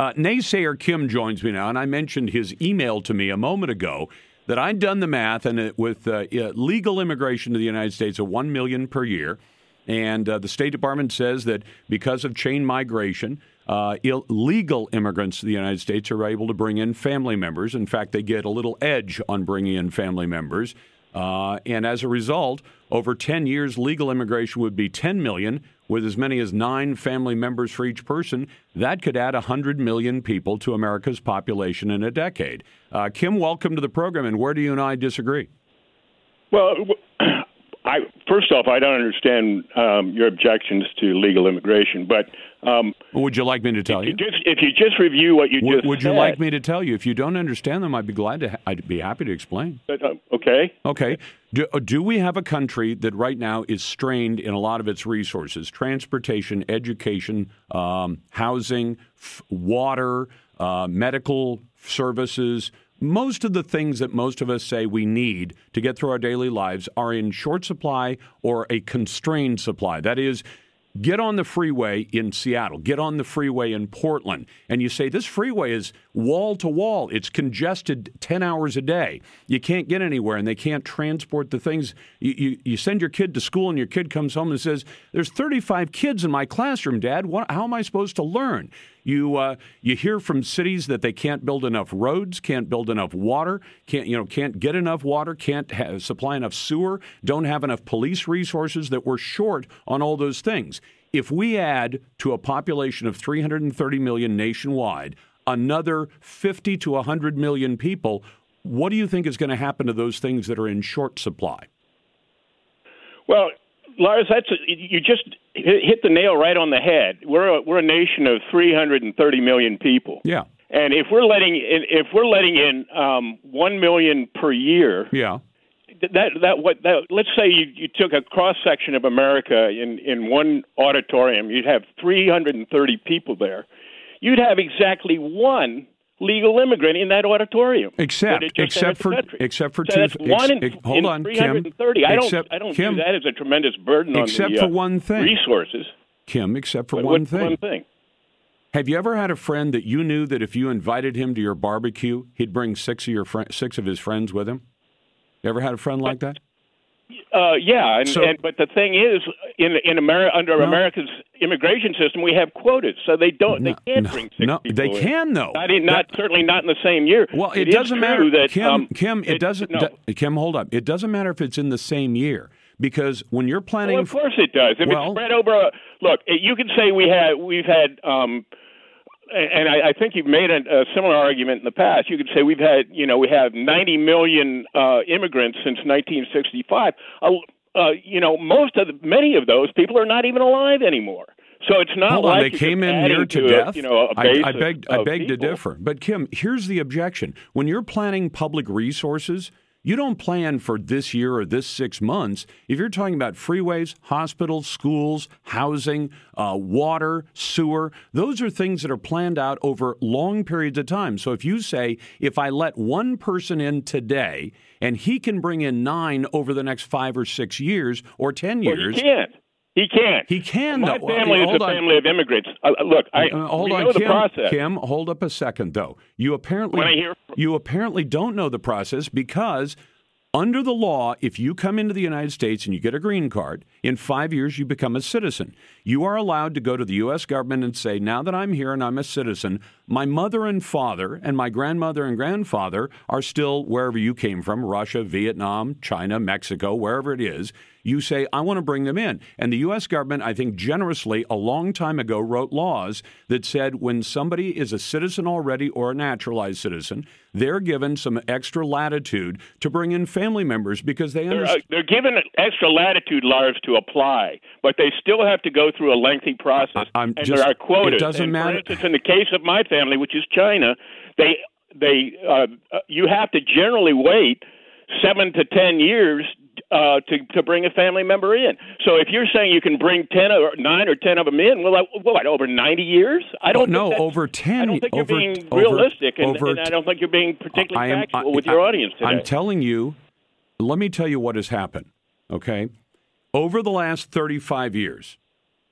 Uh, naysayer Kim joins me now, and I mentioned his email to me a moment ago that I'd done the math, and it, with uh, legal immigration to the United States of one million per year, and uh, the State Department says that because of chain migration, uh, illegal immigrants to the United States are able to bring in family members. In fact, they get a little edge on bringing in family members. Uh, and as a result, over 10 years, legal immigration would be 10 million, with as many as nine family members for each person. That could add 100 million people to America's population in a decade. Uh, Kim, welcome to the program. And where do you and I disagree? Well, I first off, I don't understand um, your objections to legal immigration, but um, would you like me to tell if you? you just, if you just review what you would, just would said, you like me to tell you? If you don't understand them, I'd be glad to. I'd be happy to explain. But, uh, okay. Okay. Do, uh, do we have a country that right now is strained in a lot of its resources? Transportation, education, um, housing, f- water, uh, medical services most of the things that most of us say we need to get through our daily lives are in short supply or a constrained supply. That is, Get on the freeway in Seattle, get on the freeway in Portland, and you say, This freeway is wall to wall. It's congested 10 hours a day. You can't get anywhere, and they can't transport the things. You, you, you send your kid to school, and your kid comes home and says, There's 35 kids in my classroom, Dad. What, how am I supposed to learn? You uh, you hear from cities that they can't build enough roads, can't build enough water, can't you know can't get enough water, can't have, supply enough sewer, don't have enough police resources. That we're short on all those things. If we add to a population of 330 million nationwide another 50 to 100 million people, what do you think is going to happen to those things that are in short supply? Well, Lars, that's a, you just hit the nail right on the head. We're a, we're a nation of 330 million people. Yeah. And if we're letting if we're letting in um, one million per year, yeah, that that what that let's say you, you took a cross section of America in in one auditorium, you'd have 330 people there. You'd have exactly one legal immigrant in that auditorium. Except, except for, except for so two. That's one ex, in, hold in on, 330. Kim. I don't, except, I don't Kim, view that as a tremendous burden except on the for uh, one thing. resources. Kim, except for But one thing. One thing. Have you ever had a friend that you knew that if you invited him to your barbecue, he'd bring six of your fr- six of his friends with him? You ever had a friend like that? Uh, yeah, and, So- and but the thing is, in in America, under No. America's immigration system, we have quotas, so they don't, No, they can't no, bring six no, people they in. can though. Not, in, not That- certainly not in the same year. Well, it doesn't matter, That, Kim. um, Kim, it, doesn't. No. d- Kim, hold up. It doesn't matter if it's in the same year because when you're planning. Well, of course it does. If Well- it's spread over, a, look, you can say we had we've had, um, and I, I think you've made a, a similar argument in the past. You could say we've had, you know, we have 90 million uh, immigrants since 1965. Uh, uh, you know, most of the, many of those people are not even alive anymore. So it's not Hold like on, they came in near to, a, death. you know, a I, I beg, I beg to differ. But Kim, here's the objection: when you're planning public resources, you don't plan for this year or this six months. If you're talking about freeways, hospitals, schools, housing, uh, water, sewer, those are things that are planned out over long periods of time. So if you say, if I let one person in today and he can bring in nine over the next five or six years or 10 Well, years, he can't. He can't. he can, My though. family is a on. family of immigrants. Uh, look, I Uh, hold on, know Kim. the process. Kim, hold up a second, though. You apparently hear- you apparently don't know the process because under the law, if you come into the United States and you get a green card, in five years you become a citizen. You are allowed to go to the U.S. government and say, now that I'm here and I'm a citizen, my mother and father and my grandmother and grandfather are still wherever you came from Russia, Vietnam, China, Mexico, wherever it is. You say, I want to bring them in. And the U.S. government, I think generously, a long time ago, wrote laws that said when somebody is a citizen already or a naturalized citizen, they're given some extra latitude to bring in family members because they They're, uh, they're given extra latitude, Lars, to apply, but they still have to go through a lengthy process. I- I'm and just- there are quotas. it doesn't and matter- For instance, in the case of my family, which is China, they they uh, you have to generally wait seven to ten years uh, to to bring a family member in. So if you're saying you can bring ten or nine or ten of them in, well, what over ninety years? I don't. know think over 10 I don't think over- you're being over- realistic, and, over and I don't think you're being particularly am, factual I- with your I- audience today. I'm telling you, let me tell you what has happened, okay? Over the last 35 years,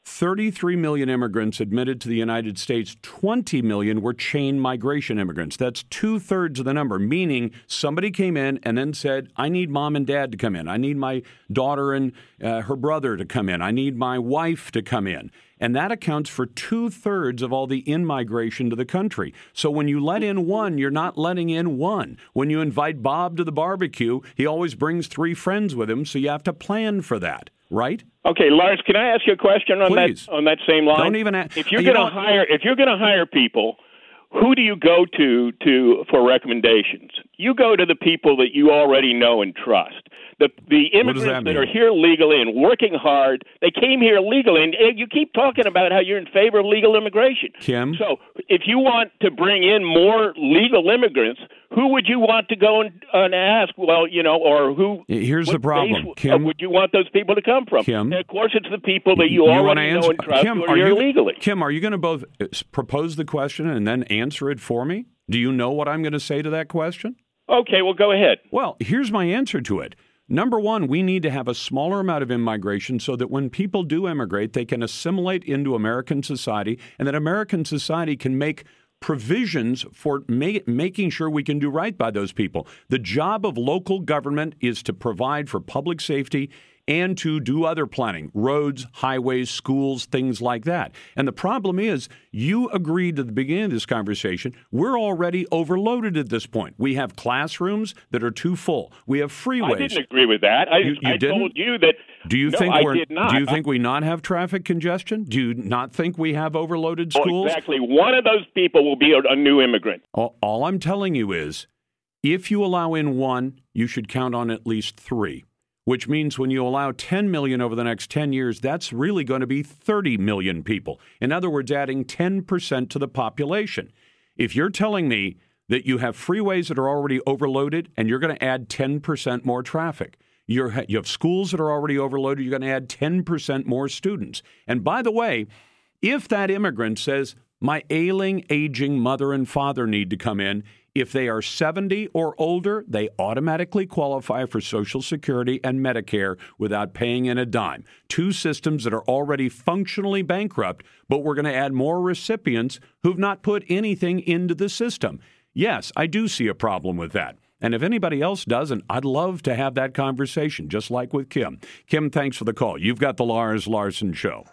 33 million immigrants admitted to the United States, 20 million were chain migration immigrants. That's two thirds of the number, meaning somebody came in and then said, I need mom and dad to come in. I need my daughter and uh, her brother to come in. I need my wife to come in. And that accounts for two thirds of all the in migration to the country. So when you let in one, you're not letting in one. When you invite Bob to the barbecue, he always brings three friends with him, so you have to plan for that right? Okay, Lars, can I ask you a question on Please. that on that same line? Don't even ask. If you're you going to hire if you're going to hire people, who do you go to to for recommendations? You go to the people that you already know and trust. The the immigrants that, that are here legally and working hard, they came here legally, and you keep talking about how you're in favor of legal immigration. Kim, so if you want to bring in more legal immigrants, who would you want to go and, and ask? Well, you know, or who? Here's the problem, base, Kim. Would you want those people to come from? Kim, and of course, it's the people that you, you already know and trust Kim, are, are you, legally. Kim, are you going to both uh, propose the question and then answer it for me? Do you know what I'm going to say to that question? Okay, well, go ahead. Well, here's my answer to it. Number one, we need to have a smaller amount of immigration so that when people do immigrate, they can assimilate into American society and that American society can make provisions for ma- making sure we can do right by those people. The job of local government is to provide for public safety and to do other planning roads, highways, schools, things like that. And the problem is, you agreed at the beginning of this conversation, we're already overloaded at this point. We have classrooms that are too full. We have freeways. I didn't agree with that. I, you, you I didn't? told you that. Do you no, think I we're, did not. Do you think we not have traffic congestion? Do you not think we have overloaded oh, schools? exactly. One of those people will be a, a new immigrant. All, all I'm telling you is, if you allow in one, you should count on at least three which means when you allow 10 million over the next 10 years, that's really going to be 30 million people. In other words, adding 10% to the population. If you're telling me that you have freeways that are already overloaded and you're going to add 10% more traffic, you're, you have schools that are already overloaded, you're going to add 10% more students. And by the way, if that immigrant says, my ailing, aging mother and father need to come in, if they are 70 or older, they automatically qualify for Social Security and Medicare without paying in a dime. Two systems that are already functionally bankrupt, but we're going to add more recipients who've not put anything into the system. Yes, I do see a problem with that. And if anybody else doesn't, I'd love to have that conversation, just like with Kim. Kim, thanks for the call. You've got the Lars Larson Show.